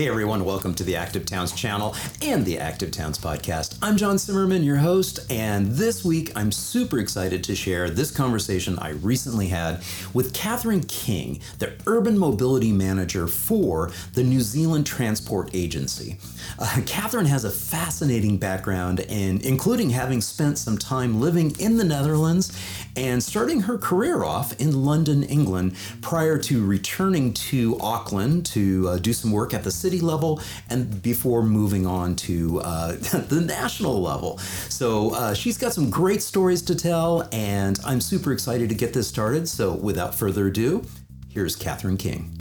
Hey everyone, welcome to the Active Towns channel and the Active Towns podcast. I'm John Simmerman, your host, and this week I'm super excited to share this conversation I recently had with Catherine King, the Urban Mobility Manager for the New Zealand Transport Agency. Uh, Catherine has a fascinating background, in, including having spent some time living in the Netherlands and starting her career off in London, England, prior to returning to Auckland to uh, do some work at the city level and before moving on to uh, the national level. So uh, she's got some great stories to tell, and I'm super excited to get this started. So without further ado, here's Catherine King.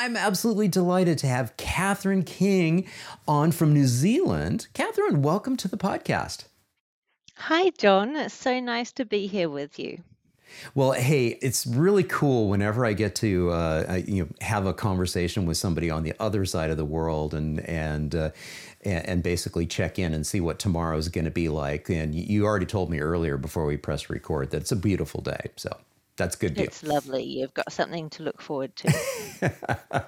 I'm absolutely delighted to have Catherine King on from New Zealand. Catherine, welcome to the podcast. Hi, John. It's so nice to be here with you. Well, hey, it's really cool whenever I get to uh, you know have a conversation with somebody on the other side of the world and and uh, and basically check in and see what tomorrow is going to be like. And you already told me earlier before we press record that it's a beautiful day. So that's good deal. It's lovely. You've got something to look forward to.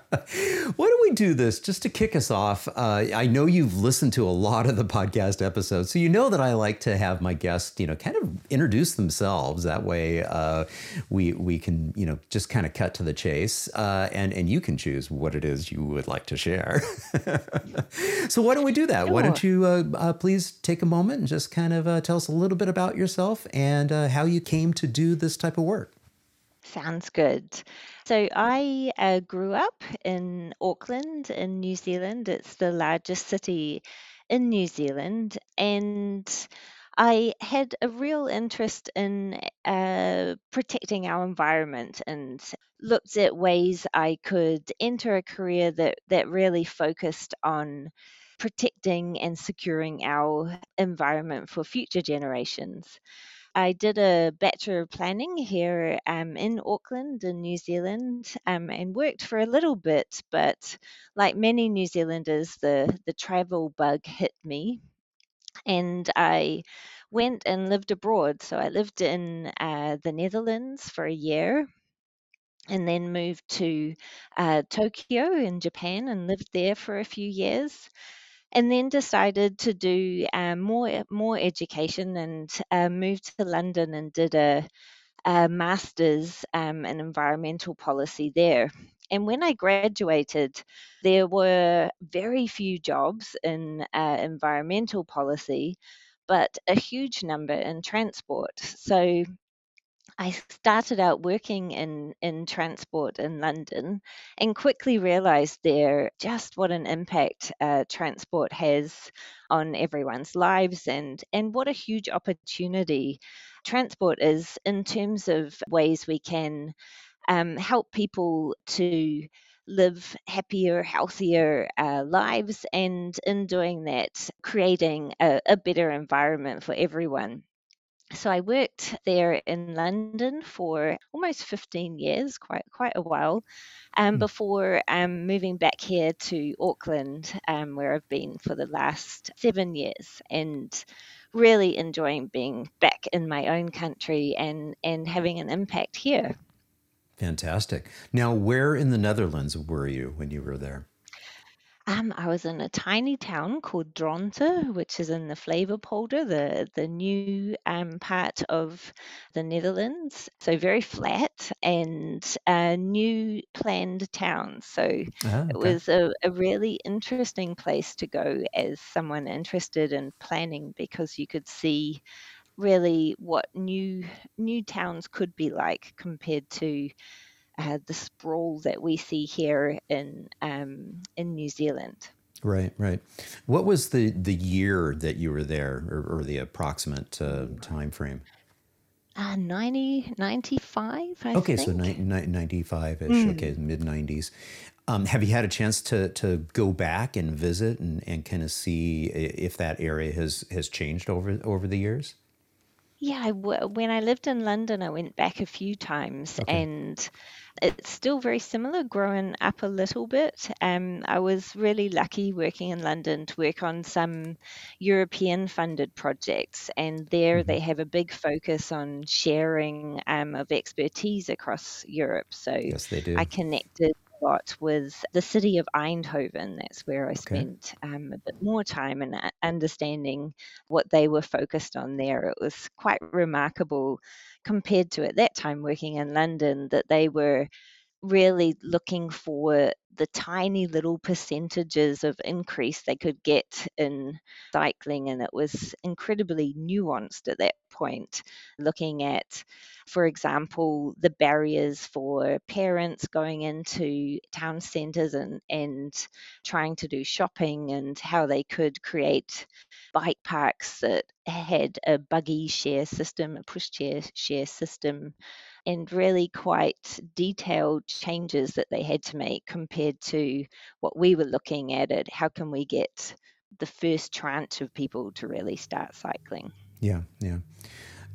Why don't we do this just to kick us off? Uh, I know you've listened to a lot of the podcast episodes, so you know that I like to have my guests, you know, kind of introduce themselves. That way, uh, we we can, you know, just kind of cut to the chase, uh, and and you can choose what it is you would like to share. so why don't we do that? Sure. Why don't you uh, uh, please take a moment and just kind of uh, tell us a little bit about yourself and how you came to do this type of work? Sounds good. So I uh, grew up in Auckland in New Zealand. It's the largest city in New Zealand. And I had a real interest in uh, protecting our environment and looked at ways I could enter a career that, that really focused on protecting and securing our environment for future generations. I did a Bachelor of Planning here um, in Auckland, in New Zealand, um, and worked for a little bit. But like many New Zealanders, the, the travel bug hit me. And I went and lived abroad. So I lived in uh, the Netherlands for a year and then moved to uh, Tokyo in Japan and lived there for a few years and then decided to do um, more more education and uh, moved to London and did a, a master's um, in environmental policy there. And when I graduated, there were very few jobs in uh, environmental policy, but a huge number in transport. So I started out working in, in transport in London and quickly realized there just what an impact uh, transport has on everyone's lives and, and what a huge opportunity transport is in terms of ways we can um, help people to live happier, healthier uh, lives, and in doing that, creating a, a better environment for everyone so I worked there in London for almost 15 years, quite quite a while, um, mm. before um, moving back here to Auckland, um, where I've been for the last seven years, and really enjoying being back in my own country and and having an impact here. Fantastic. Now, where in the Netherlands were you when you were there? Um, I was in a tiny town called Dronten, which is in the Flevopolder, the the new um, part of the Netherlands. So very flat and a new planned town. So Ah, it okay. was a, a really interesting place to go as someone interested in planning because you could see really what new new towns could be like compared to uh, the sprawl that we see here in um, in New Zealand. Right, right. What was the the year that you were there, or, or the approximate uh, time frame? Uh, 90, 95, I Okay, so think. 95 ish. Mm. Okay, mid nineties. Um, have you had a chance to to go back and visit and, and kind of see if that area has has changed over over the years? Yeah, I w- when I lived in London, I went back a few times, Okay. and it's still very similar, growing up a little bit. Um, I was really lucky working in London to work on some European funded projects, and there hmm they have a big focus on sharing um, of expertise across Europe. So Yes, they I do. connected lot with the city of Eindhoven. That's where I Okay. spent um, a bit more time and uh, understanding what they were focused on there. It was quite remarkable compared to at that time working in London that they were really looking for the tiny little percentages of increase they could get in cycling. And it was incredibly nuanced at that point, looking at, for example, the barriers for parents going into town centres and, and trying to do shopping and how they could create bike parks that had a buggy share system, a pushchair share system and really quite detailed changes that they had to make compared to what we were looking at it. How can we get the first tranche of people to really start cycling? Yeah, yeah.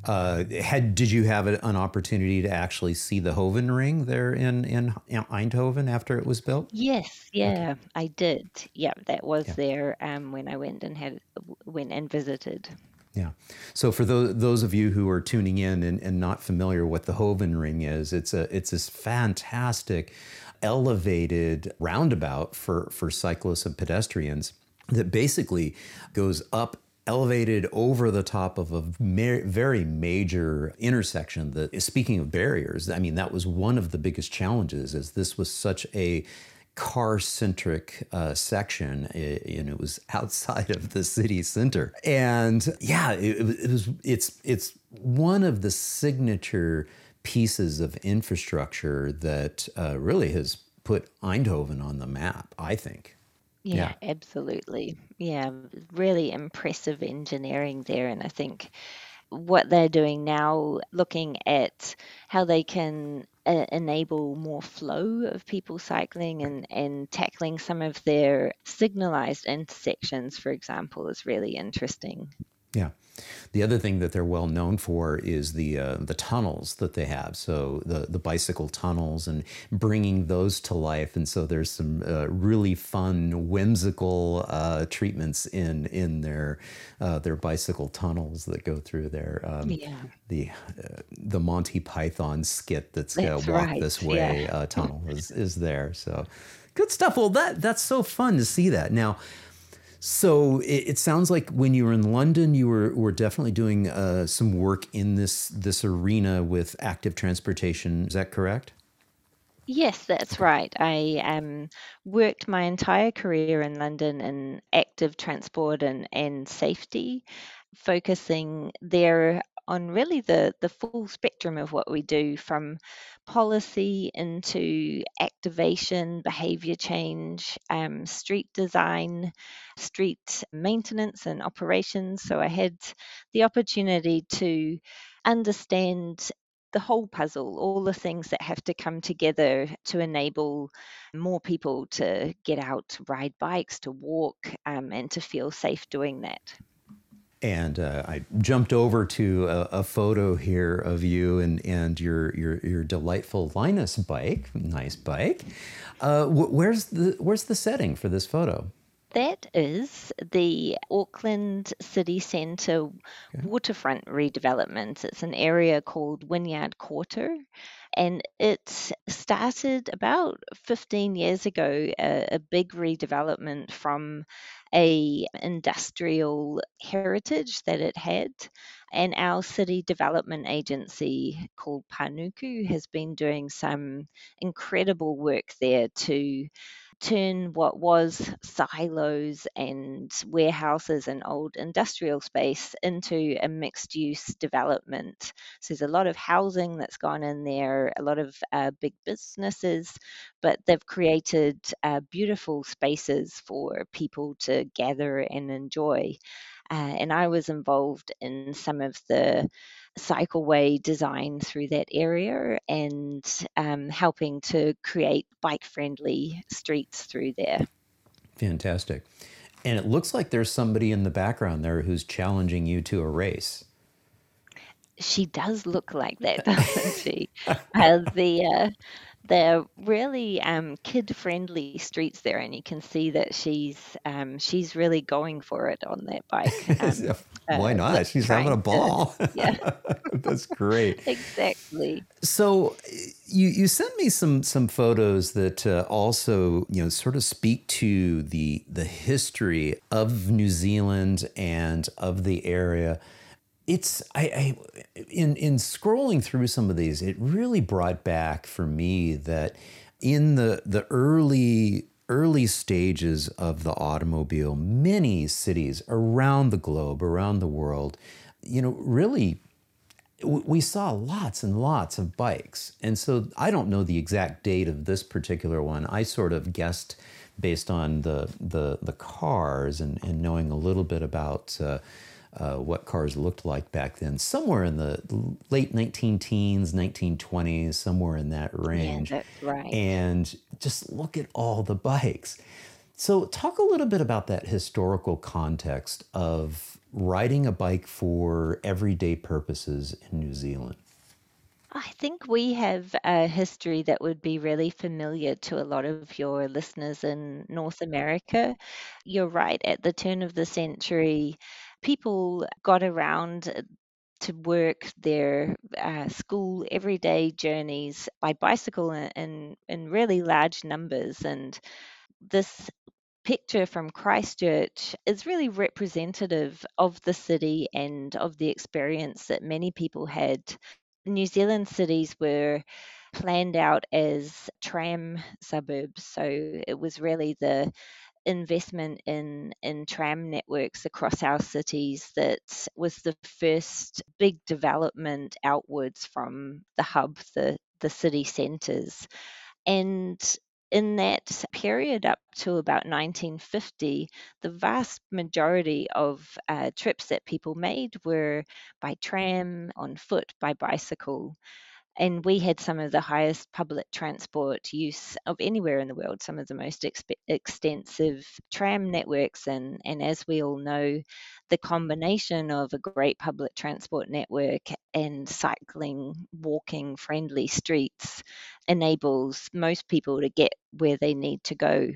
Uh, had did you have an opportunity to actually see the Hovenring there in in Eindhoven after it was built? Yes, Okay. yeah, I did. Yeah, that was Yeah. there um, when I went and had went and visited. Yeah. So for those those of you who are tuning in and, and not familiar what the Hovenring is, it's a it's this fantastic elevated roundabout for for cyclists and pedestrians that basically goes up elevated over the top of a very major intersection that speaking of barriers i mean that was one of the biggest challenges as this was such a car centric uh, section and it was outside of the city center and yeah it, it was it's it's one of the signature pieces of infrastructure that uh, really has put eindhoven on the map i think Yeah, yeah absolutely. Yeah, really impressive engineering there. And I think what they're doing now, looking at how they can uh, enable more flow of people cycling and, and tackling some of their signalized intersections, for example, is really interesting. Yeah. The other thing that they're well known for is the uh, the tunnels that they have. So the the bicycle tunnels and bringing those to life. And so there's some uh, really fun, whimsical uh, treatments in in their uh, their bicycle tunnels that go through there. Um, Yeah, the uh, the Monty Python skit that's that's Walk right. This Yeah. Way uh, tunnel is is there. So good stuff. Well, that that's so fun to see that now. So it, it sounds like when you were in London, you were were definitely doing uh, some work in this this arena with active transportation. Is that correct? Yes, that's right. I um, worked my entire career in London in active transport and, and safety, focusing there on really the, the full spectrum of what we do from policy into activation, behavior change, um, street design, street maintenance, and operations. So I had the opportunity to understand the whole puzzle, all the things that have to come together to enable more people to get out, ride bikes, to walk, um, and to feel safe doing that. And uh, I jumped over to a, a photo here of you and and your your your delightful Linus bike, nice bike. Uh, wh- where's the where's the setting for this photo? That is the Auckland City Centre Okay. waterfront redevelopment. It's an area called Wynyard Quarter, and it started about 15 years ago, a, a big redevelopment from a industrial heritage that it had. And our city development agency called Panuku has been doing some incredible work there to turn what was silos and warehouses and old industrial space into a mixed use development. So there's a lot of housing that's gone in there, a lot of uh, big businesses, but they've created uh, beautiful spaces for people to gather and enjoy. Uh, and I was involved in some of the cycleway design through that area and um, helping to create bike friendly streets through there. Fantastic. And it looks like there's somebody in the background there who's challenging you to a race. she does look like that, doesn't she? uh, the uh, they're really um, kid-friendly streets there, and you can see that she's um, she's really going for it on that bike. Um, Why uh, not? She's having a ball. To, yeah, that's great. exactly. So you you sent me some some photos that uh, also you know sort of speak to the the history of New Zealand and of the area it's I, I, in in scrolling through some of these, it really brought back for me that in the the early early stages of the automobile, many cities around the globe, around the world, you know, really we saw lots and lots of bikes. And so I don't know the exact date of this particular one. I sort of guessed based on the the, the cars and, and knowing a little bit about uh, uh, what cars looked like back then, somewhere in the late 19 teens, 1920s, somewhere in that range. Yeah, that's right. And just look at all the bikes. So, talk a little bit about that historical context of riding a bike for everyday purposes in New Zealand. I think we have a history that would be really familiar to a lot of your listeners in North America. You're right, at the turn of the century, people got around uh, to work their uh, school everyday journeys by bicycle in, in really large numbers. And this picture from Christchurch is really representative of the city and of the experience that many people had. New Zealand cities were planned out as tram suburbs. So it was really the investment in in tram networks across our cities that was the first big development outwards from the hub, the the city centres. And in that period up to about 1950, the vast majority of uh, trips that people made were by tram, on foot, by bicycle and we had some of the highest public transport use of anywhere in the world, some of the most exp- extensive tram networks. And, and as we all know, the combination of a great public transport network and cycling, walking friendly streets enables most people to get where they need to go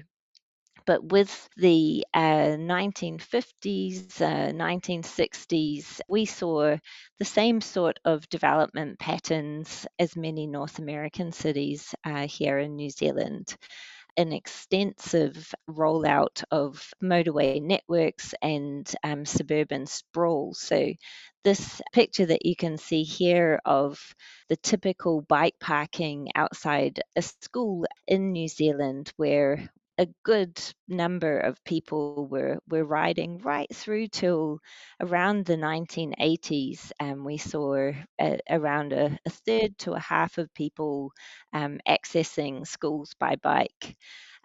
but with the uh, 1950s, uh, 1960s, we saw the same sort of development patterns as many North American cities uh, here in New Zealand. An extensive rollout of motorway networks and um, suburban sprawl. So, this picture that you can see here of the typical bike parking outside a school in New Zealand, where a good number of people were, were riding right through till around the 1980s. And we saw a, around a, a, third to a half of people um, accessing schools by bike.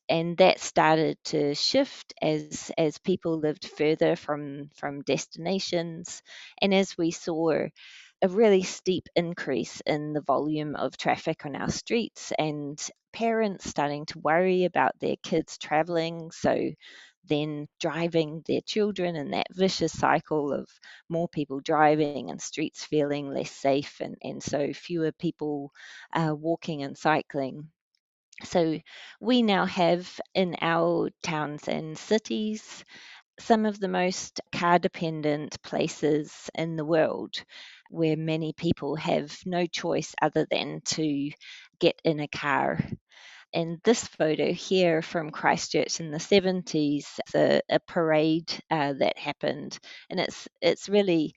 And that started to shift as as people lived further from from destinations, and as we saw a really steep increase in the volume of traffic on our streets and parents starting to worry about their kids traveling. So then driving their children in that vicious cycle of more people driving and streets feeling less safe and, and so fewer people uh, walking and cycling. So we now have in our towns and cities some of the most car dependent places in the world where many people have no choice other than to get in a car. And this photo here from Christchurch in the 70s is a, a parade uh, that happened, and it's it's really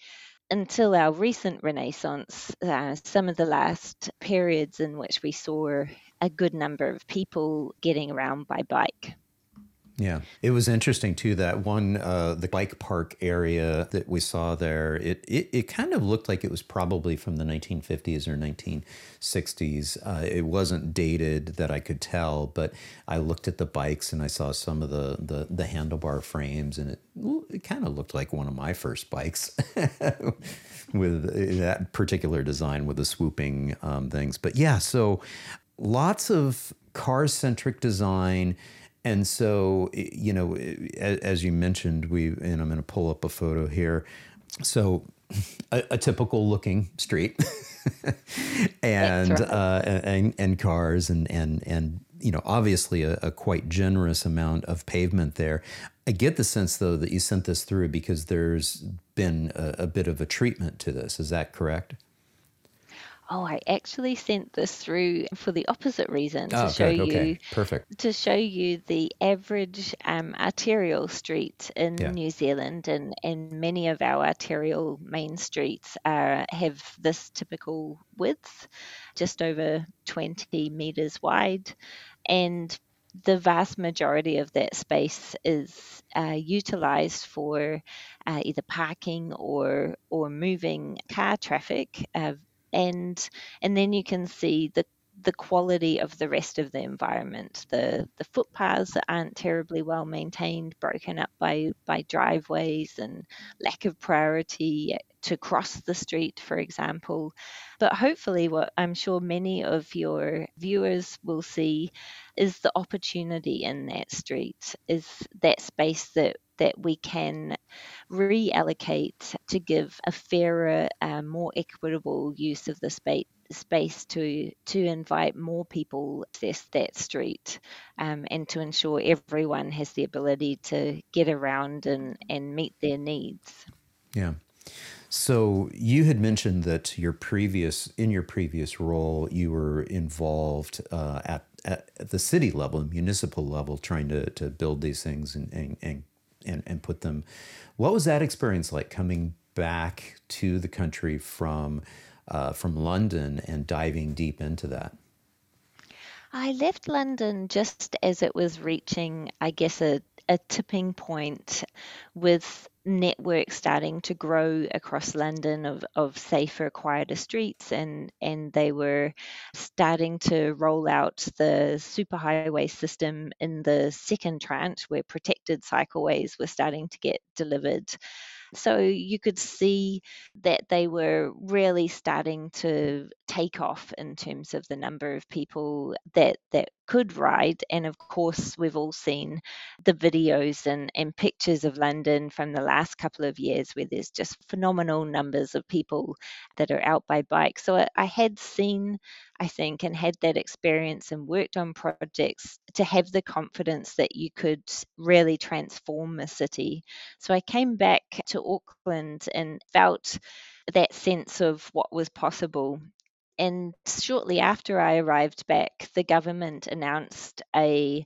until our recent Renaissance, uh, some of the last periods in which we saw a good number of people getting around by bike. Yeah, it was interesting too that one uh, the bike park area that we saw there. It, it it kind of looked like it was probably from the 1950s or 1960s. Uh, it wasn't dated that I could tell, but I looked at the bikes and I saw some of the the, the handlebar frames, and it it kind of looked like one of my first bikes with that particular design with the swooping um, things. But yeah, so lots of car centric design and so, you know, as you mentioned, we, and I'm going to pull up a photo here. So, a, a typical looking street, and, right. uh, and and cars and and and you know obviously a, a, quite generous amount of pavement there. I get the sense though that you sent this through because there's been a, a bit of a treatment to this. Is that correct? Oh, I actually sent this through for the opposite reason to Oh, show good. Okay. you Perfect. to show you the average um, arterial street in Yeah. New Zealand, and, and many of our arterial main streets are, have this typical width, just over 20 meters wide, and the vast majority of that space is uh, utilized for uh, either parking or or moving car traffic. Uh, and and then you can see the the quality of the rest of the environment. The the footpaths aren't terribly well maintained, broken up by by driveways and lack of priority to cross the street, for example. But hopefully, what I'm sure many of your viewers will see is the opportunity in that street, is that space that that we can reallocate to give a fairer, uh, more equitable use of the space space to to invite more people to access that street um, and to ensure everyone has the ability to get around and, and meet their needs. Yeah. So you had mentioned that your previous in your previous role you were involved uh, at, at the city level, municipal level, trying to, to build these things and, and, and and and put them. What was that experience like coming back to the country from uh, from London and diving deep into that? I left London just as it was reaching, I guess, a, a tipping point with networks starting to grow across London of, of safer, quieter streets, and, and they were starting to roll out the superhighway system in the second tranche where protected cycleways were starting to get delivered. So you could see that they were really starting to take off in terms of the number of people that that could ride. And of course, we've all seen the videos and, and pictures of London from the last couple of years where there's just phenomenal numbers of people that are out by bike. So I, I had seen, I think, and had that experience and worked on projects to have the confidence that you could really transform a city. So I came back to Auckland and felt that sense of what was possible and shortly after I arrived back, the government announced a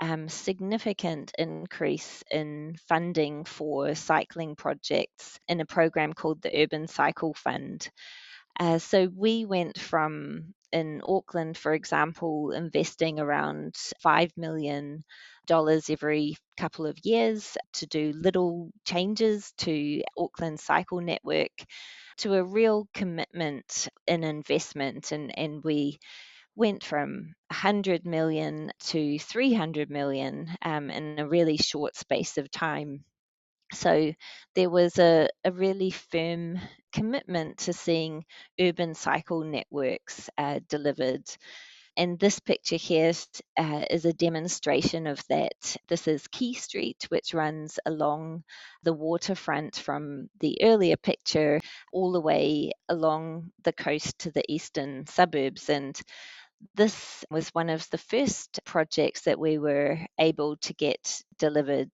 um, significant increase in funding for cycling projects in a program called the Urban Cycle Fund. Uh, so we went from in Auckland, for example, investing around $5 million every couple of years to do little changes to Auckland cycle network to a real commitment in investment and, and we went from 100 million to 300 million um, in a really short space of time. So there was a, a really firm commitment to seeing urban cycle networks uh, delivered. And this picture here uh, is a demonstration of that. This is Quay Street, which runs along the waterfront from the earlier picture all the way along the coast to the eastern suburbs. And this was one of the first projects that we were able to get delivered.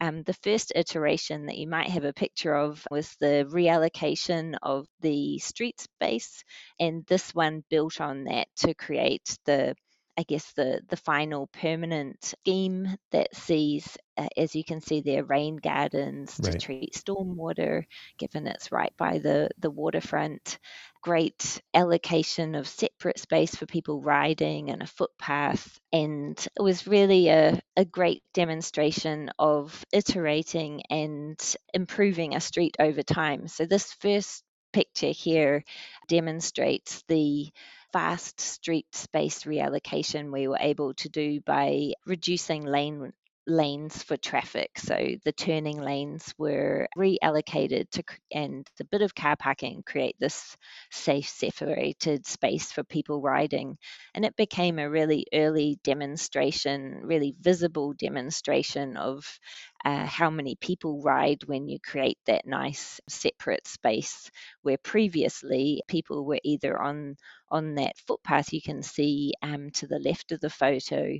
Um, the first iteration that you might have a picture of was the reallocation of the street space, and this one built on that to create the I guess the the final permanent scheme that sees, uh, as you can see there, rain gardens to Right. treat stormwater, given it's right by the the waterfront. Great allocation of separate space for people riding and a footpath, and it was really a, a great demonstration of iterating and improving a street over time. So this first picture here demonstrates the fast street space reallocation we were able to do by reducing lane lanes for traffic. So the turning lanes were reallocated to and the bit of car parking create this safe separated space for people riding. And it became a really early demonstration, really visible demonstration of uh, how many people ride when you create that nice separate space where previously people were either on on that footpath you can see um, to the left of the photo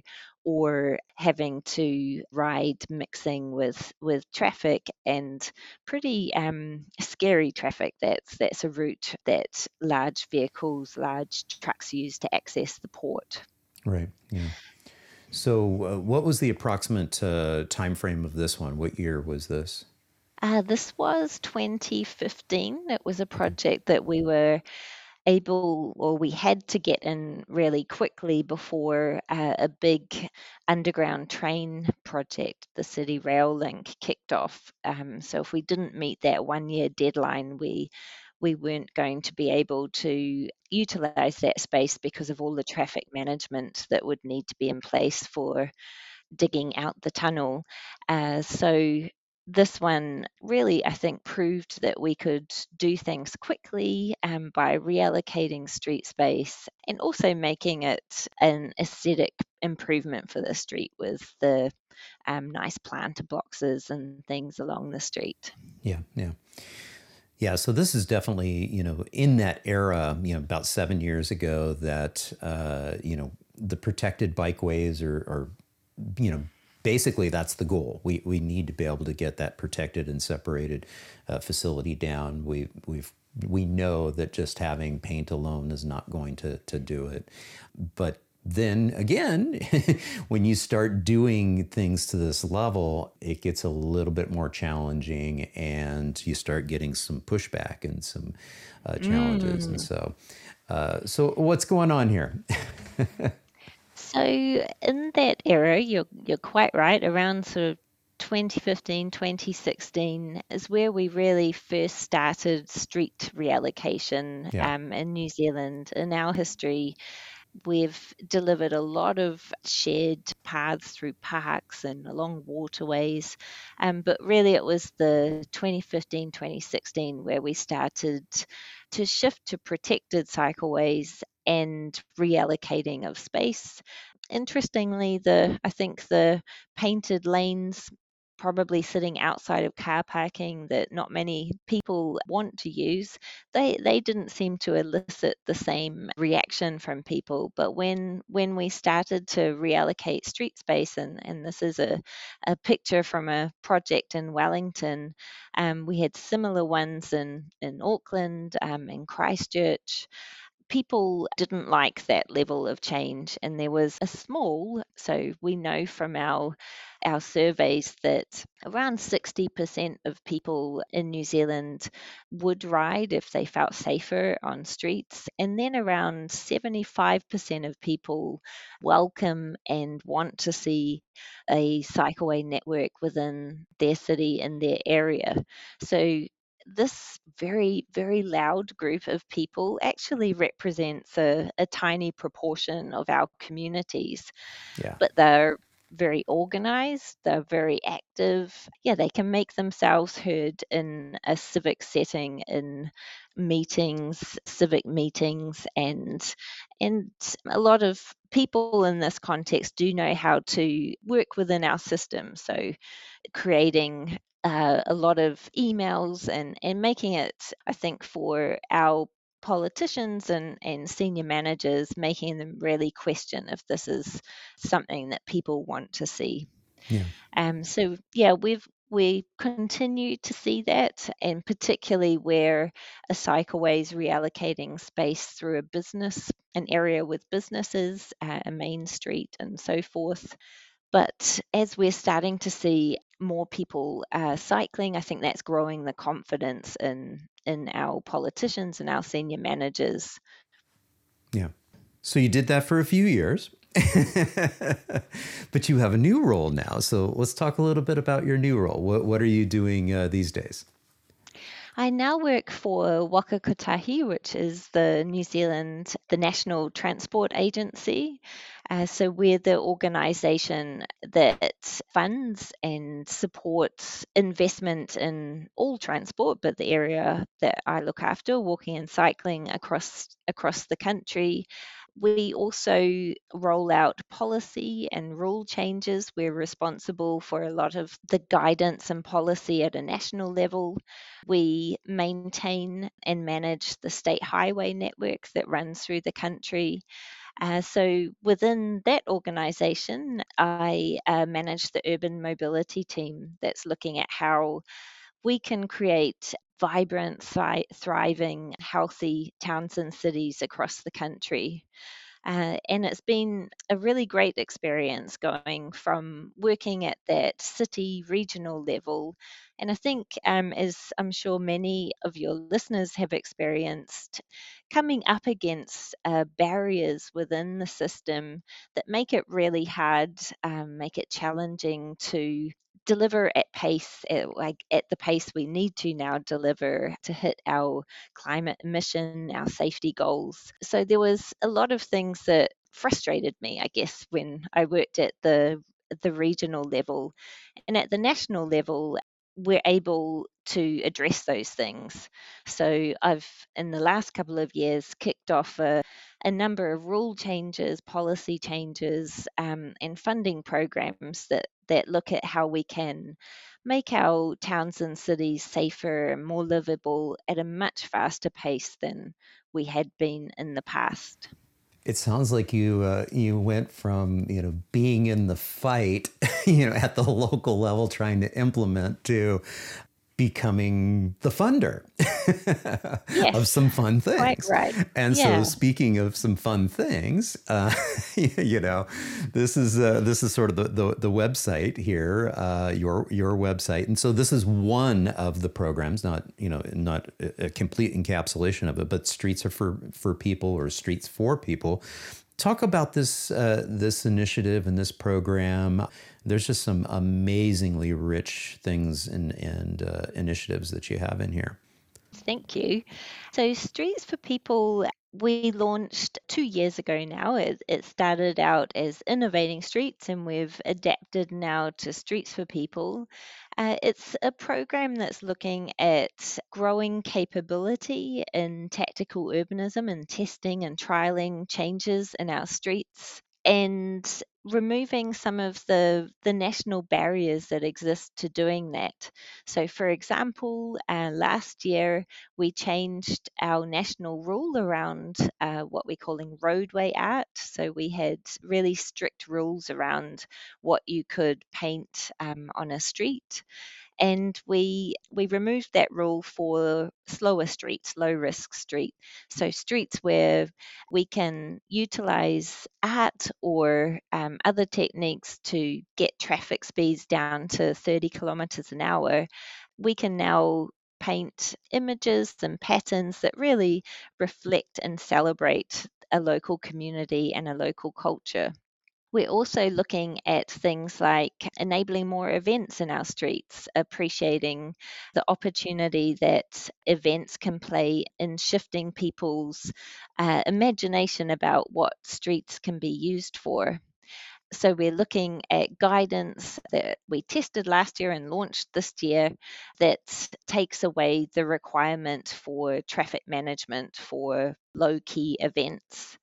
or having to ride mixing with with traffic and pretty um, scary traffic. That's that's a route that large vehicles large trucks use to access the port. Right yeah so uh, what was the approximate uh, time frame of this one? What year was this? Uh, this was 2015 it was a project that we were able or we had to get in really quickly before uh, a big underground train project, the City Rail Link, kicked off. Um, so if we didn't meet that one year deadline, we we weren't going to be able to utilize that space because of all the traffic management that would need to be in place for digging out the tunnel. Uh, so this one really, I think, proved that we could do things quickly um, by reallocating street space and also making it an aesthetic improvement for the street with the um, nice planter boxes and things along the street. Yeah, yeah. Yeah, so this is definitely, you know, in that era, you know, about seven years ago, that, uh, you know, the protected bikeways are, are you know, basically that's the goal. We, we need to be able to get that protected and separated uh, facility down. We, we've we know that just having paint alone is not going to, to do it. But then again, when you start doing things to this level, it gets a little bit more challenging and you start getting some pushback and some uh, challenges. Mm. And so, uh, so what's going on here? So in that era, you're you're quite right. Around sort of 2015, 2016 is where we really first started street reallocation Yeah. um, in New Zealand. In our history, we've delivered a lot of shared paths through parks and along waterways. Um, but really, it was the 2015, 2016 where we started to shift to protected cycleways and reallocating of space. Interestingly, the I think the painted lanes probably sitting outside of car parking that not many people want to use they they didn't seem to elicit the same reaction from people. But when when we started to reallocate street space and and this is a, a picture from a project in wellington um, we had similar ones in in auckland um, in christchurch people didn't like that level of change and there was a small so we know from our our surveys that around 60% of people in New Zealand would ride if they felt safer on streets and then around 75% of people welcome and want to see a cycleway network within their city in their area. So this very, very loud group of people actually represents a, a tiny proportion of our communities. Yeah. But they're very organized, they're very active. Yeah, they can make themselves heard in a civic setting, in meetings, civic meetings, and and a lot of people in this context do know how to work within our system. So creating uh, a lot of emails and, and making it, I think, for our politicians and, and senior managers, making them really question if this is something that people want to see. Yeah. Um, so yeah, we've we continue to see that, and particularly where a cycleway is reallocating space through a business, an area with businesses, uh, a main street, and so forth. But as we're starting to see more people uh, cycling, I think that's growing the confidence in in our politicians and our senior managers. Yeah. So you did that for a few years. but you have a new role now. So let's talk a little bit about your new role. What, what are you doing uh, these days? I now work for Waka Kotahi, which is the New Zealand, the National Transport Agency. Uh, so we're the organisation that funds and supports investment in all transport, but the area that I look after, walking and cycling across across the country, We also roll out policy and rule changes. We're responsible for a lot of the guidance and policy at a national level. We maintain and manage the state highway network that runs through the country. Uh, so within that organisation, I uh, manage the urban mobility team that's looking at how we can create vibrant, thri- thriving, healthy towns and cities across the country. Uh, and it's been a really great experience going from working at that city regional level. And I think, um, as I'm sure many of your listeners have experienced, coming up against uh, barriers within the system that make it really hard, um, make it challenging to deliver at pace at, like at the pace we need to now deliver to hit our climate emission our safety goals. So there was a lot of things that frustrated me i guess when i worked at the the regional level. And at the national level we're able to address those things. So I've, in the last couple of years, kicked off a, a number of rule changes, policy changes, um, and funding programs that, that look at how we can make our towns and cities safer and more livable at a much faster pace than we had been in the past. It sounds like you uh, you went from you know being in the fight, you know, at the local level trying to implement to becoming the funder yes, of some fun things. right. And yeah. so, speaking of some fun things, uh, you know, this is uh, this is sort of the the, the website here, uh, your your website, and so this is one of the programs, not you know, not a complete encapsulation of it, but Streets are for for people or Streets for People. Talk about this uh, this initiative and this program there's just some amazingly rich things and, uh, initiatives that you have in here. Thank you. So, Streets for People, we launched two years ago now. It, it, started out as Innovating Streets, and we've adapted now to Streets for People. Uh, it's a program that's looking at growing capability in tactical urbanism and testing and trialing changes in our streets and removing some of the the national barriers that exist to doing that. So, for example, uh, last year we changed our national rule around uh, what we're calling roadway art. So we had really strict rules around what you could paint um, on a street and we we removed that rule for slower streets, low risk street. So streets where we can utilize art or um, other techniques to get traffic speeds down to 30 kilometers an hour. We can now paint images and patterns that really reflect and celebrate a local community and a local culture. We're also looking at things like enabling more events in our streets, appreciating the opportunity that events can play in shifting people's uh, imagination about what streets can be used for. So we're looking at guidance that we tested last year and launched this year that takes away the requirement for traffic management for low key events.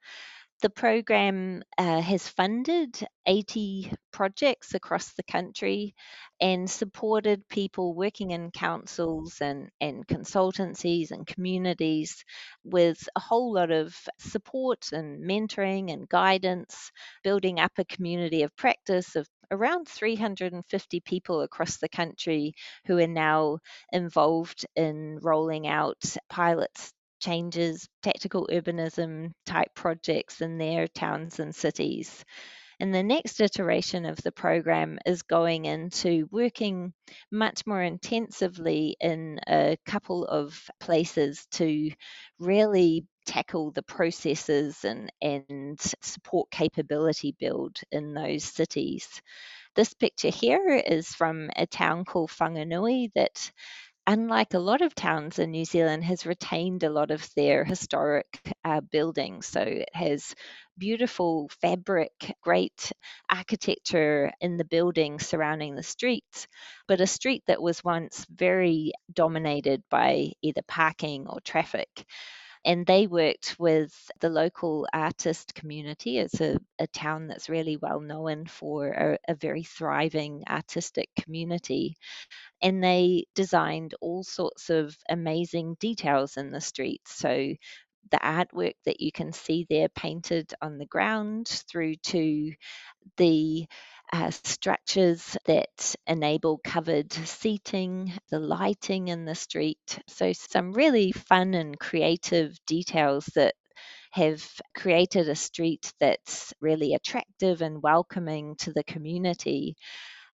The program uh, has funded 80 projects across the country and supported people working in councils and, and consultancies and communities with a whole lot of support and mentoring and guidance, building up a community of practice of around 350 people across the country who are now involved in rolling out pilots changes, tactical urbanism type projects in their towns and cities. And the next iteration of the program is going into working much more intensively in a couple of places to really tackle the processes and, and support capability build in those cities. This picture here is from a town called Whanganui that unlike a lot of towns in New Zealand, has retained a lot of their historic uh, buildings. So it has beautiful fabric, great architecture in the buildings surrounding the streets, but a street that was once very dominated by either parking or traffic. And they worked with the local artist community. It's a, a town that's really well known for a, a very thriving artistic community. And they designed all sorts of amazing details in the streets. So the artwork that you can see there painted on the ground through to the uh, structures that enable covered seating, the lighting in the street. So, some really fun and creative details that have created a street that's really attractive and welcoming to the community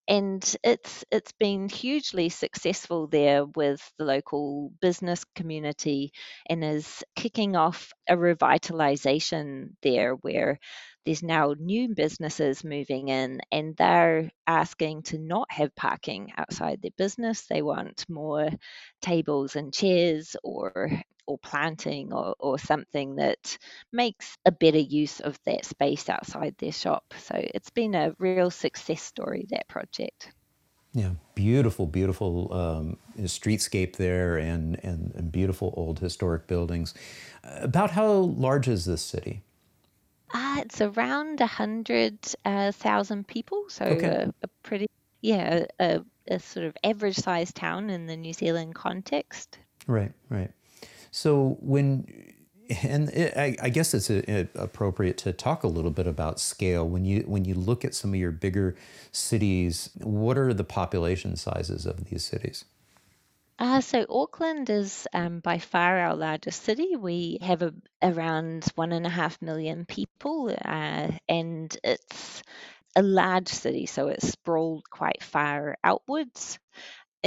and it's it's been hugely successful there with the local business community and is kicking off a revitalization there where there's now new businesses moving in and they're asking to not have parking outside their business they want more tables and chairs or or planting or, or something that makes a better use of that space outside their shop. So it's been a real success story, that project. Yeah, beautiful, beautiful um, streetscape there and, and, and, beautiful old historic buildings. About how large is this city? Uh, it's around 100,000 uh, people, so okay. a, a, pretty, yeah, a, a sort of average sized town in the New Zealand context. Right, right. So when and it, I, I, guess it's a, a, appropriate to talk a little bit about scale. When you when you look at some of your bigger cities, what are the population sizes of these cities? Uh, so Auckland is um, by far our largest city. We have a, around one and a half million people, uh, and it's a large city, so it's sprawled quite far outwards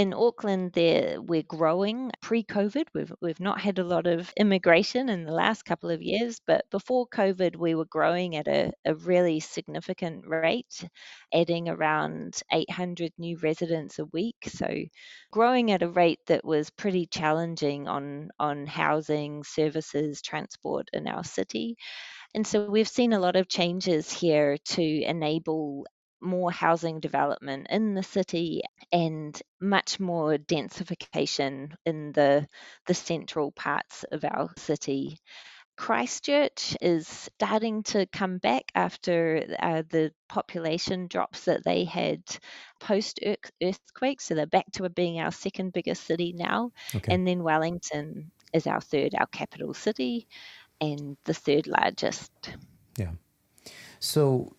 in Auckland, there we're growing. Pre-COVID, we've we've not had a lot of immigration in the last couple of years, but before COVID, we were growing at a, a really significant rate, adding around 800 new residents a week. So, growing at a rate that was pretty challenging on on housing, services, transport in our city. And so we've seen a lot of changes here to enable more housing development in the city and much more densification in the the central parts of our city. Christchurch is starting to come back after uh, the population drops that they had post earthquake. So they're back to being our second biggest city now. Okay. And then Wellington is our third, our capital city, and the third largest. Yeah. So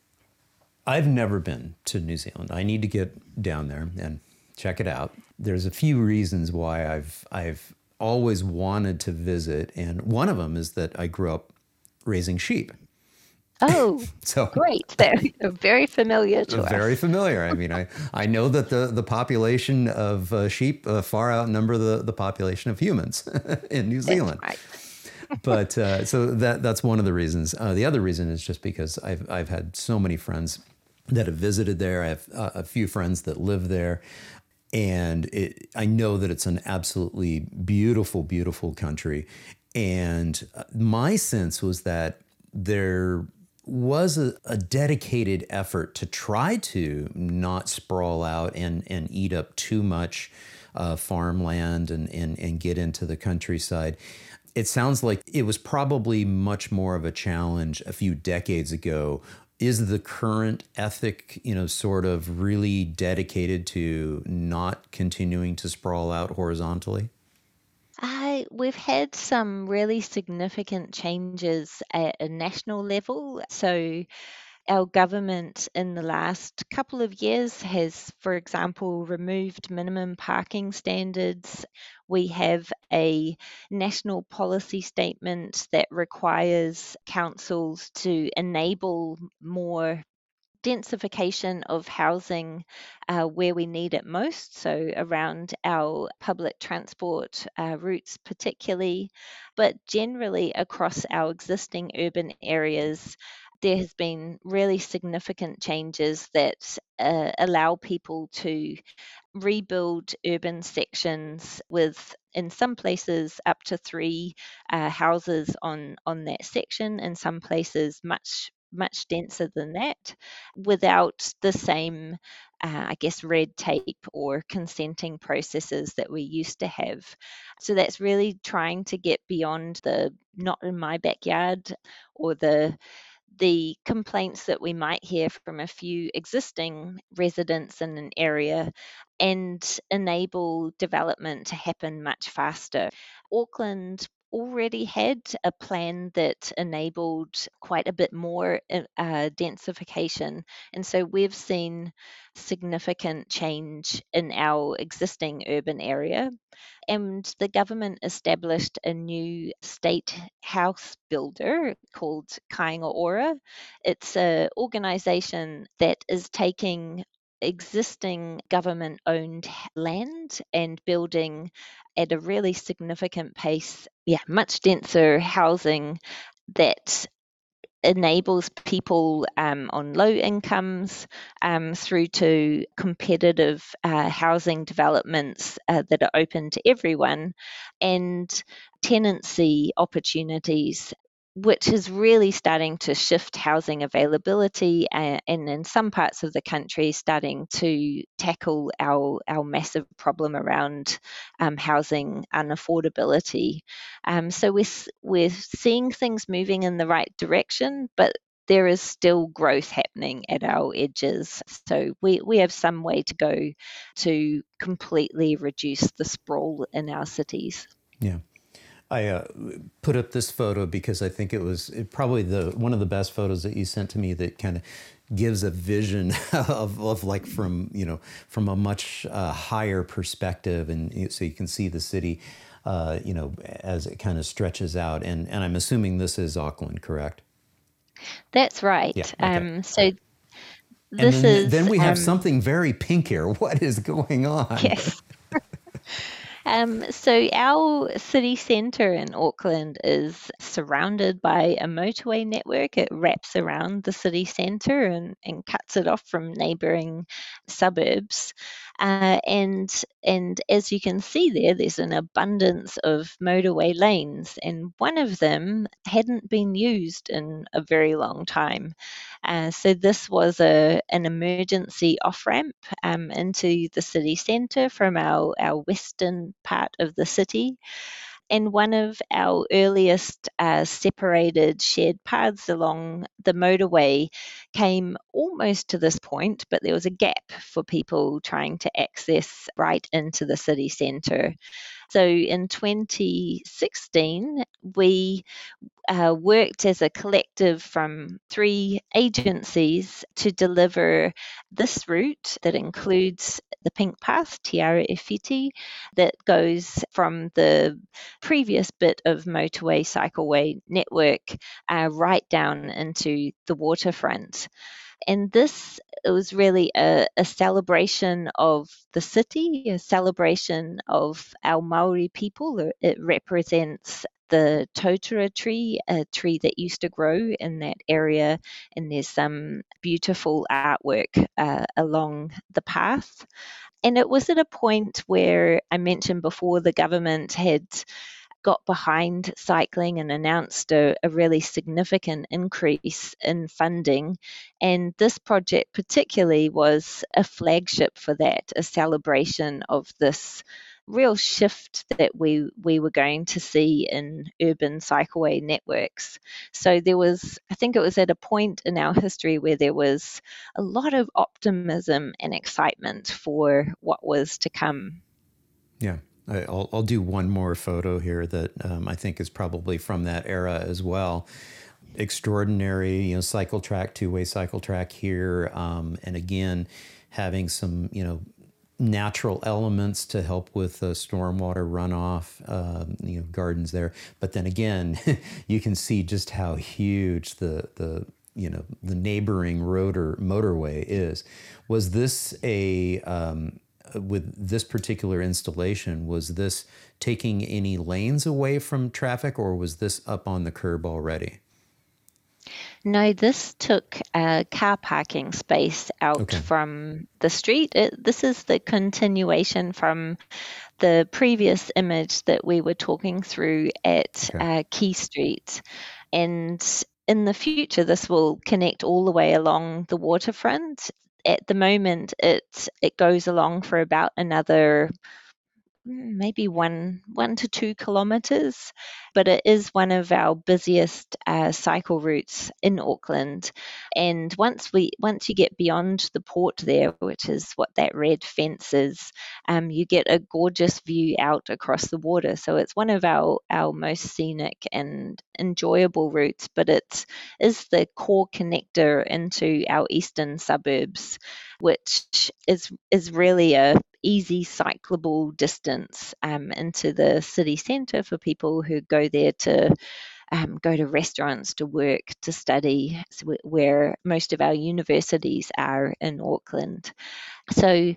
I've never been to New Zealand. I need to get down there and check it out. There's a few reasons why I've I've always wanted to visit, and one of them is that I grew up raising sheep. Oh, so great! They're, very familiar to very us. Very familiar. I mean, I, I know that the, the population of uh, sheep uh, far outnumber the, the population of humans in New Zealand. Right. but uh, so that that's one of the reasons. Uh, the other reason is just because I've I've had so many friends that have visited there. I have a few friends that live there. And it, I know that it's an absolutely beautiful, beautiful country. And uh, my sense was that there was a, a, dedicated effort to try to not sprawl out and, and eat up too much uh, farmland and, and, and get into the countryside. It sounds like it was probably much more of a challenge a few decades ago is the current ethic, you know, sort of really dedicated to not continuing to sprawl out horizontally? I, we've had some really significant changes at a national level. So, our government in the last couple of years has, for example, removed minimum parking standards. We have a national policy statement that requires councils to enable more densification of housing uh, where we need it most, so around our public transport uh, routes, particularly, but generally across our existing urban areas there has been really significant changes that uh, allow people to rebuild urban sections with in some places up to three uh, houses on on that section in some places much much denser than that without the same uh, I guess, red tape or consenting processes that we used to have. So that's really trying to get beyond the not in my backyard or the the complaints that we might hear from a few existing residents in an area and enable development to happen much faster. Auckland already had a plan that enabled quite a bit more uh, densification. And so we've seen significant change in our existing urban area. And the government established a new state house builder called Kāinga Ora. It's an organization that is taking existing government owned land and building at a really significant pace, yeah, much denser housing that enables people um, on low incomes um, through to competitive uh, housing developments uh, that are open to everyone and tenancy opportunities which is really starting to shift housing availability and, in some parts of the country starting to tackle our, our massive problem around um, housing unaffordability. Um, so we're, we're seeing things moving in the right direction, but there is still growth happening at our edges. So we, we have some way to go to completely reduce the sprawl in our cities. Yeah. I uh, put up this photo because I think it was probably the one of the best photos that you sent to me that kind of gives a vision of, of like from you know from a much uh, higher perspective, and so you can see the city, uh, you know, as it kind of stretches out. And and I'm assuming this is Auckland, correct? That's right. Yeah, okay. um, so. This and then, is. Then we have um, something very pink here. What is going on? Yes. Um, so our city centre in Auckland is surrounded by a motorway network. It wraps around the city centre and, and cuts it off from neighbouring suburbs. Uh, and and as you can see there, there's an abundance of motorway lanes, and one of them hadn't been used in a very long time. Uh, so this was a an emergency off ramp um, into the city centre from our our western part of the city and one of our earliest uh, separated shared paths along the motorway came almost to this point, but there was a gap for people trying to access right into the city centre. So in 2016, we uh, worked as a collective from three agencies to deliver this route that includes the Pink Path, Tiara Ara that goes from the previous bit of motorway cycleway network uh, right down into the waterfront. And this was really a, a, celebration of the city, a celebration of our Maori people. It represents the totara tree, a tree that used to grow in that area, and there's some beautiful artwork uh, along the path. And it was at a point where I mentioned before the government had got behind cycling and announced a, a, really significant increase in funding. And this project, particularly, was a flagship for that, a celebration of this real shift that we we were going to see in urban cycleway networks. So there was, I think it was at a point in our history where there was a lot of optimism and excitement for what was to come. Yeah. I'll, I'll do one more photo here that um, I think is probably from that era as well. Extraordinary, you know, cycle track, two way cycle track here. Um, and again, having some, you know, natural elements to help with uh, stormwater runoff, uh, you know, gardens there. But then again, you can see just how huge the, the, you know, the neighboring road or motorway is. Was this a, um, with this particular installation, was this taking any lanes away from traffic or was this up on the curb already? No, this took a car parking space out okay. from the street. It, this is the continuation from the previous image that we were talking through at okay. uh, Quay Street. And in the future, this will connect all the way along the waterfront. At the moment, it it goes along for about another maybe one one to two kilometres, but it is one of our busiest uh, cycle routes in Auckland. And once we once you get beyond the port there, which is what that red fence is, um, you get a gorgeous view out across the water. So it's one of our our most scenic and enjoyable routes, but it is the core connector into our eastern suburbs, which is is really a easy cyclable distance um, into the city centre for people who go there to um, go to restaurants, to work, to study, where most of our universities are in Auckland. So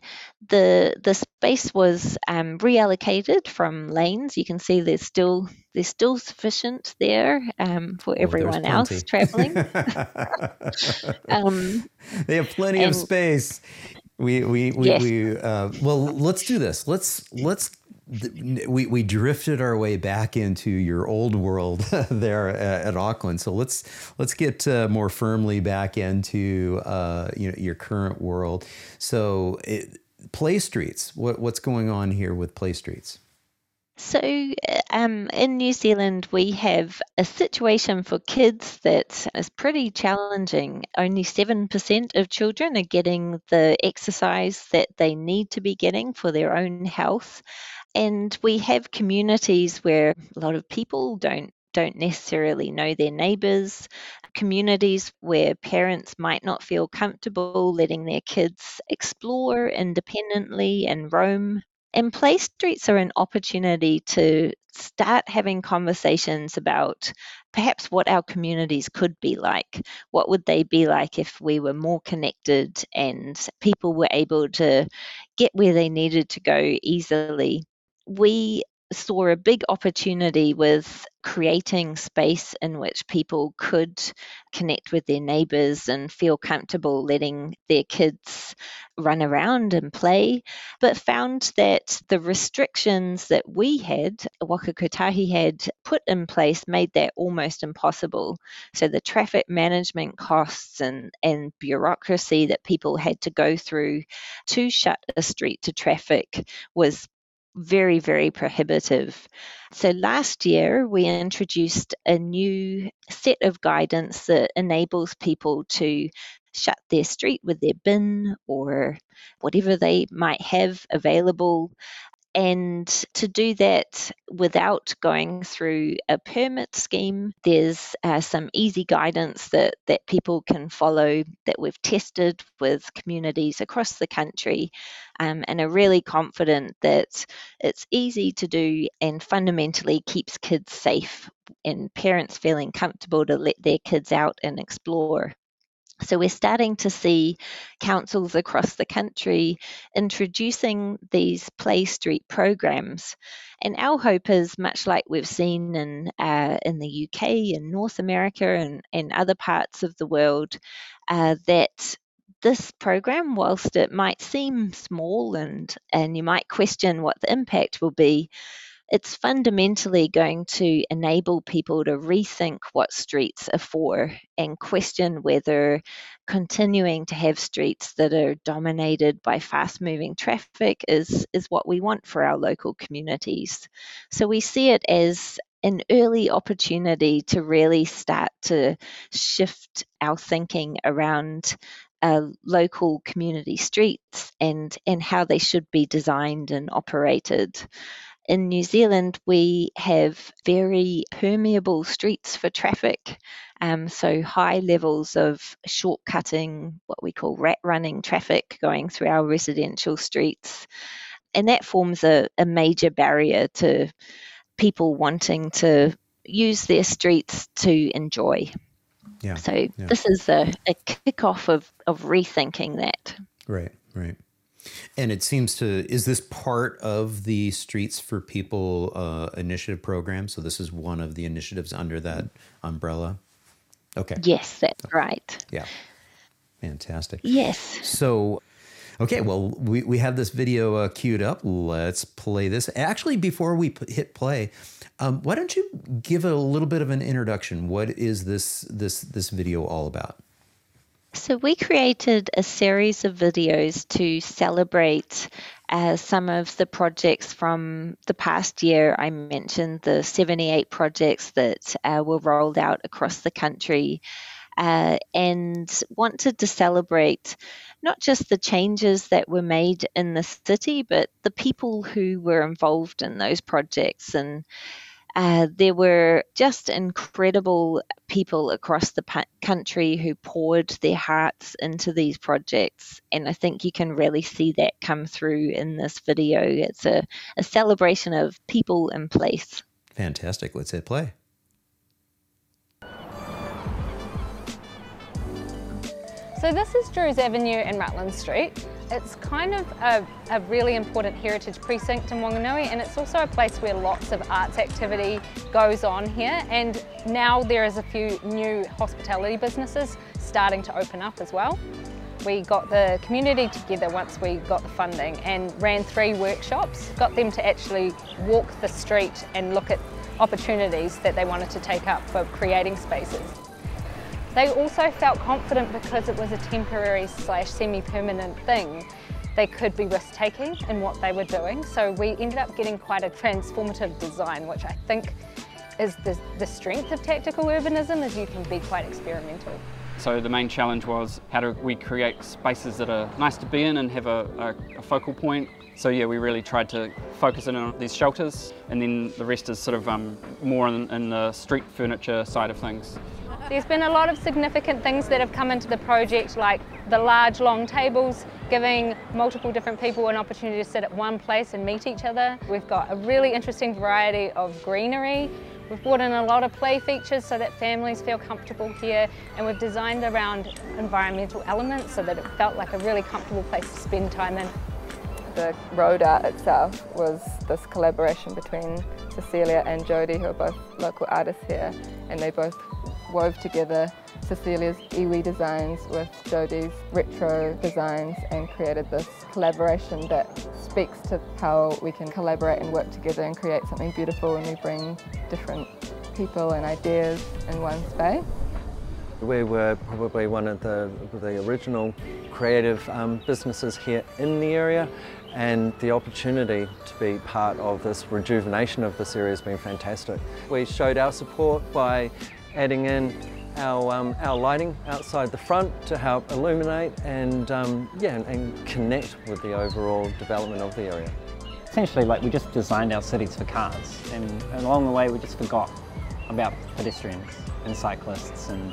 the the space was um, reallocated from lanes. You can see there's still there's still sufficient there um, for oh, everyone else traveling. um, they have plenty and, of space. We we we, yes. we uh, well let's do this. Let's let's we we drifted our way back into your old world there at, at Auckland. So let's let's get uh, more firmly back into uh, you know your current world. So it, play streets. What what's going on here with play streets? So, um, in New Zealand, we have a situation for kids that is pretty challenging. Only 7% of children are getting the exercise that they need to be getting for their own health. And we have communities where a lot of people don't don't necessarily know their neighbours, communities where parents might not feel comfortable letting their kids explore independently and roam and play streets are an opportunity to start having conversations about perhaps what our communities could be like. What would they be like if we were more connected and people were able to get where they needed to go easily? We saw a big opportunity with creating space in which people could connect with their neighbors and feel comfortable letting their kids run around and play, but found that the restrictions that we had, Waka Kotahi had put in place, made that almost impossible. So the traffic management costs and, and bureaucracy that people had to go through to shut a street to traffic was very, very prohibitive. So last year, we introduced a new set of guidance that enables people to shut their street with their bin or whatever they might have available and to do that without going through a permit scheme, there's uh, some easy guidance that, that people can follow that we've tested with communities across the country um, and are really confident that it's easy to do and fundamentally keeps kids safe and parents feeling comfortable to let their kids out and explore. So we're starting to see councils across the country introducing these Play Street programs. And our hope is much like we've seen in uh, in the UK and North America and, and other parts of the world, uh, that this program, whilst it might seem small and and you might question what the impact will be, it's fundamentally going to enable people to rethink what streets are for and question whether continuing to have streets that are dominated by fast moving traffic is, is what we want for our local communities. So we see it as an early opportunity to really start to shift our thinking around uh, local community streets and, and how they should be designed and operated. In New Zealand, we have very permeable streets for traffic. Um, so, high levels of shortcutting, what we call rat running traffic going through our residential streets. And that forms a, a major barrier to people wanting to use their streets to enjoy. Yeah, so, yeah. this is a, a kickoff of, of rethinking that. Right, right. And it seems to is this part of the Streets for People uh, initiative program? So this is one of the initiatives under that umbrella. Okay. Yes, that's right. Yeah. Fantastic. Yes. So Okay, well, we, we have this video uh, queued up. Let's play this. Actually, before we p- hit play, um, why don't you give a little bit of an introduction? What is this this this video all about? So, we created a series of videos to celebrate uh, some of the projects from the past year. I mentioned the 78 projects that uh, were rolled out across the country uh, and wanted to celebrate not just the changes that were made in the city, but the people who were involved in those projects. And uh, there were just incredible people across the country who poured their hearts into these projects. And I think you can really see that come through in this video. It's a, a celebration of people and place. Fantastic. Let's hit play. So this is Drews Avenue and Rutland Street. It's kind of a, a, really important heritage precinct in Wanganui and it's also a place where lots of arts activity goes on here and now there is a few new hospitality businesses starting to open up as well. We got the community together once we got the funding and ran three workshops, got them to actually walk the street and look at opportunities that they wanted to take up for creating spaces. They also felt confident because it was a temporary slash semi-permanent thing. They could be risk-taking in what they were doing. So we ended up getting quite a transformative design, which I think is the, the strength of tactical urbanism is you can be quite experimental. So the main challenge was how do we create spaces that are nice to be in and have a, a, a focal point. So yeah, we really tried to focus in on these shelters and then the rest is sort of um, more in, in the street furniture side of things. There's been a lot of significant things that have come into the project, like the large long tables, giving multiple different people an opportunity to sit at one place and meet each other. We've got a really interesting variety of greenery. We've brought in a lot of play features so that families feel comfortable here and we've designed around environmental elements so that it felt like a really comfortable place to spend time in. The road art itself was this collaboration between Cecilia and Jody, who are both local artists here, and they both wove together Cecilia's iwi designs with Jody's retro designs and created this collaboration that speaks to how we can collaborate and work together and create something beautiful when we bring different people and ideas in one space. We were probably one of the, the original creative um, businesses here in the area and the opportunity to be part of this rejuvenation of this area has been fantastic. We showed our support by adding in our, um, our lighting outside the front to help illuminate and, um, yeah, and, and connect with the overall development of the area. Essentially, like we just designed our cities for cars and along the way we just forgot about pedestrians and cyclists and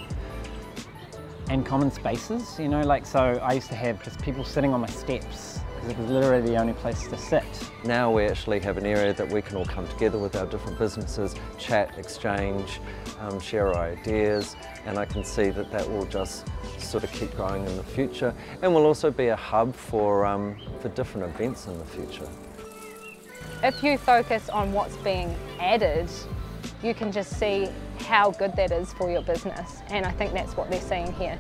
and common spaces, you know, like so I used to have just people sitting on my steps because it was literally the only place to sit. Now we actually have an area that we can all come together with our different businesses, chat, exchange, um, share our ideas, and I can see that that will just sort of keep growing in the future and will also be a hub for, um, for different events in the future. If you focus on what's being added, you can just see how good that is for your business and I think that's what they're seeing here.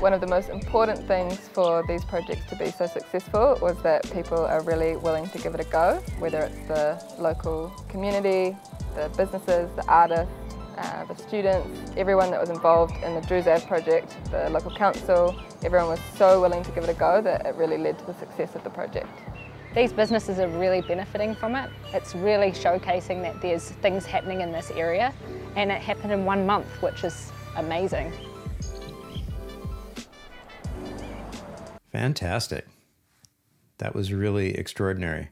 One of the most important things for these projects to be so successful was that people are really willing to give it a go, whether it's the local community, the businesses, the artists, uh, the students, everyone that was involved in the Drews Ave project, the local council, everyone was so willing to give it a go that it really led to the success of the project. These businesses are really benefiting from it. It's really showcasing that there's things happening in this area and it happened in one month, which is amazing. Fantastic. That was really extraordinary.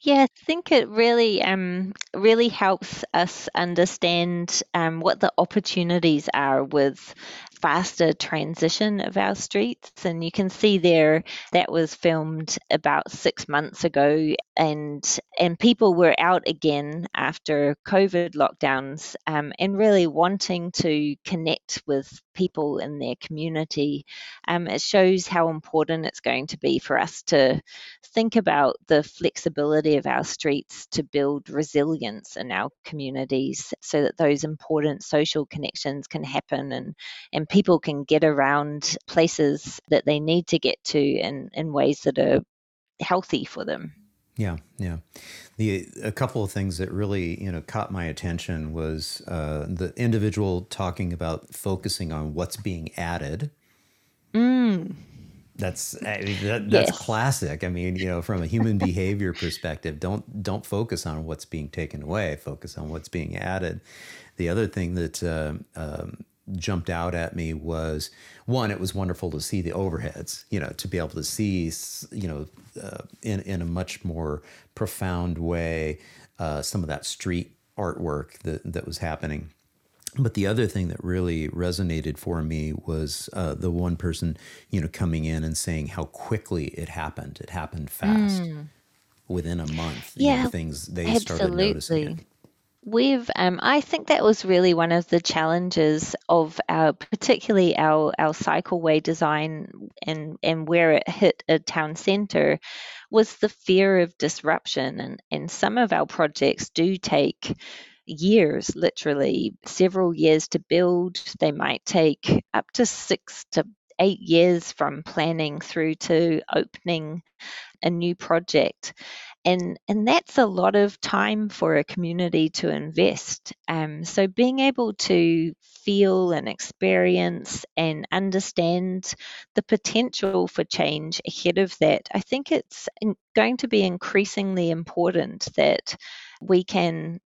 Yeah, I think it really um really helps us understand um, what the opportunities are with faster transition of our streets. And you can see there that was filmed about six months ago, and and people were out again after COVID lockdowns, um, and really wanting to connect with people in their community. Um, it shows how important it's going to be for us to think about the flexibility of our streets to build resilience in our communities, so that those important social connections can happen and and people can get around places that they need to get to in, in ways that are healthy for them. Yeah, yeah. The a couple of things that really you know caught my attention was uh, the individual talking about focusing on what's being added. Mm. That's I mean, that, that's Yes. classic. I mean, you know, from a human behavior perspective, don't don't focus on what's being taken away. Focus on what's being added. The other thing that uh, um, jumped out at me was one. It was wonderful to see the overheads. You know, to be able to see, you know, uh, in in a much more profound way, uh, some of that street artwork that that was happening. But the other thing that really resonated for me was uh, the one person, you know, coming in and saying how quickly it happened. It happened fast. Within a month, you know, Mm. Yeah, things they started noticing. It. We've, um, I think that was really one of the challenges of our, particularly our our cycleway design and and where it hit a town centre, was the fear of disruption. And and some of our projects do take years, literally several years to build. They might take up to six to eight years from planning through to opening a new project and and that's a lot of time for a community to invest. Um, so being able to feel and experience and understand the potential for change ahead of that i think it's going to be increasingly important that we can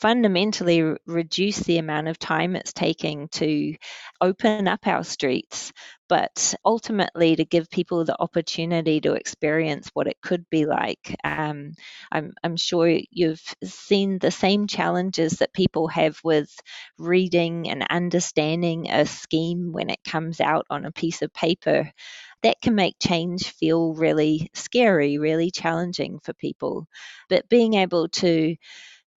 fundamentally re- reduce the amount of time it's taking to open up our streets but ultimately to give people the opportunity to experience what it could be like. Um, I'm, I'm sure you've seen the same challenges that people have with reading and understanding a scheme when it comes out on a piece of paper. That can make change feel really scary, really challenging for people. But being able to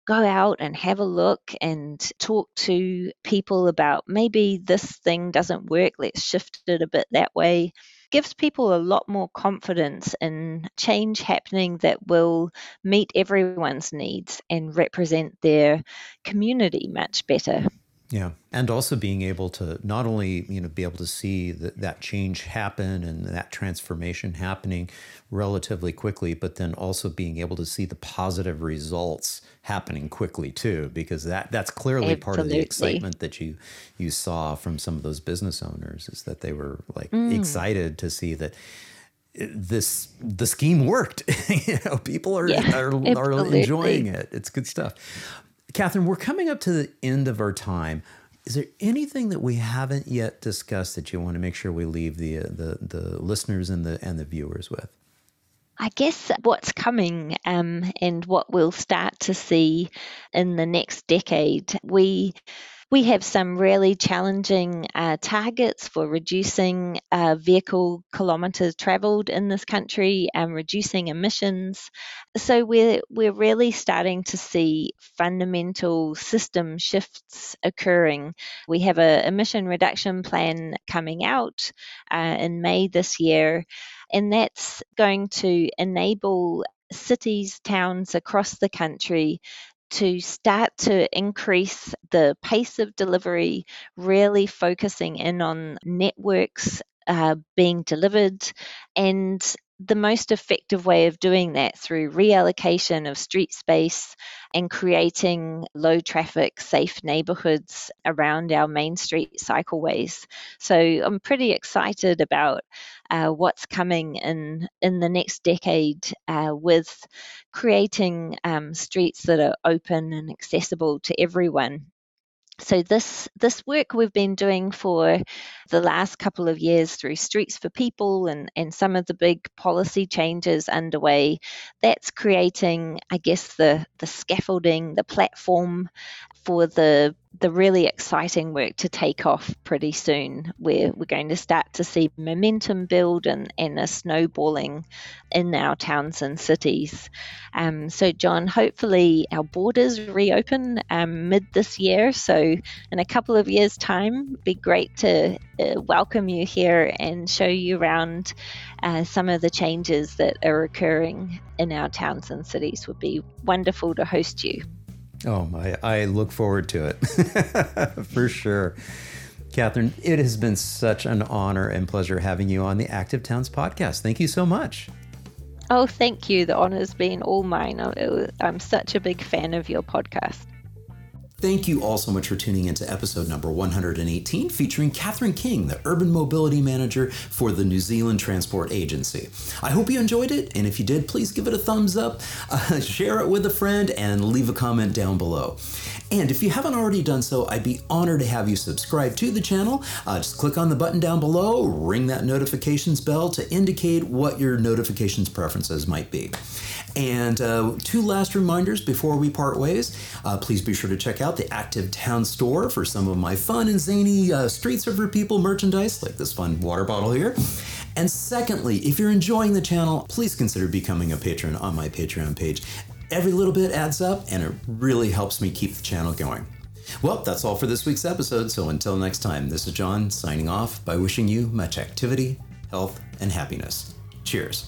go out and have a look and talk to people about maybe this thing doesn't work, let's shift it a bit that way, gives people a lot more confidence in change happening that will meet everyone's needs and represent their community much better. Yeah, and also being able to not only you know be able to see that that change happen and that transformation happening relatively quickly, but then also being able to see the positive results happening quickly too, because that that's clearly part of the excitement that you you saw from some of those business owners is that they were like Mm. excited to see that this the scheme worked. you know, people are, Yeah, are are enjoying it. It's good stuff. Catherine, we're coming up to the end of our time. Is there anything that we haven't yet discussed that you want to make sure we leave the uh, the the listeners and the and the viewers with? I guess what's coming um, and what we'll start to see in the next decade, we we have some really challenging uh, targets for reducing uh, vehicle kilometres travelled in this country and reducing emissions. So we're we're really starting to see fundamental system shifts occurring. We have a emission reduction plan coming out uh, in May this year, and that's going to enable cities, towns across the country to start to increase the pace of delivery, really focusing in on networks uh, being delivered and the most effective way of doing that through reallocation of street space and creating low traffic, safe neighborhoods around our main street cycleways. So I'm pretty excited about uh, what's coming in in the next decade uh, with creating um, streets that are open and accessible to everyone. So this this work we've been doing for the last couple of years through Streets for People and, and some of the big policy changes underway, that's creating, I guess, the the scaffolding, the platform for the the really exciting work to take off pretty soon. Where we're going to start to see momentum build and, and a snowballing in our towns and cities. Um, so, John, hopefully our borders reopen um, mid this year. So, in a couple of years' time, be great to uh, welcome you here and show you around uh, some of the changes that are occurring in our towns and cities. Would be wonderful to host you. Oh, I, I look forward to it for sure. Catherine, it has been such an honor and pleasure having you on the Active Towns podcast. Thank you so much. Oh, thank you. The honor's been all mine. I'm such a big fan of your podcast. Thank you all so much for tuning into episode number 118, featuring Catherine King, the Urban Mobility Manager for the New Zealand Transport Agency. I hope you enjoyed it, and if you did, please give it a thumbs up, uh, share it with a friend, and leave a comment down below. And if you haven't already done so, I'd be honored to have you subscribe to the channel. Uh, just click on the button down below, ring that notifications bell to indicate what your notifications preferences might be. And uh, two last reminders before we part ways. Uh, please be sure to check out the Active Town store for some of my fun and zany uh, Street Surfer people merchandise, like this fun water bottle here. And secondly, if you're enjoying the channel, please consider becoming a patron on my Patreon page. Every little bit adds up, and it really helps me keep the channel going. Well, that's all for this week's episode, so until next time, this is John signing off by wishing you much activity, health, and happiness. Cheers.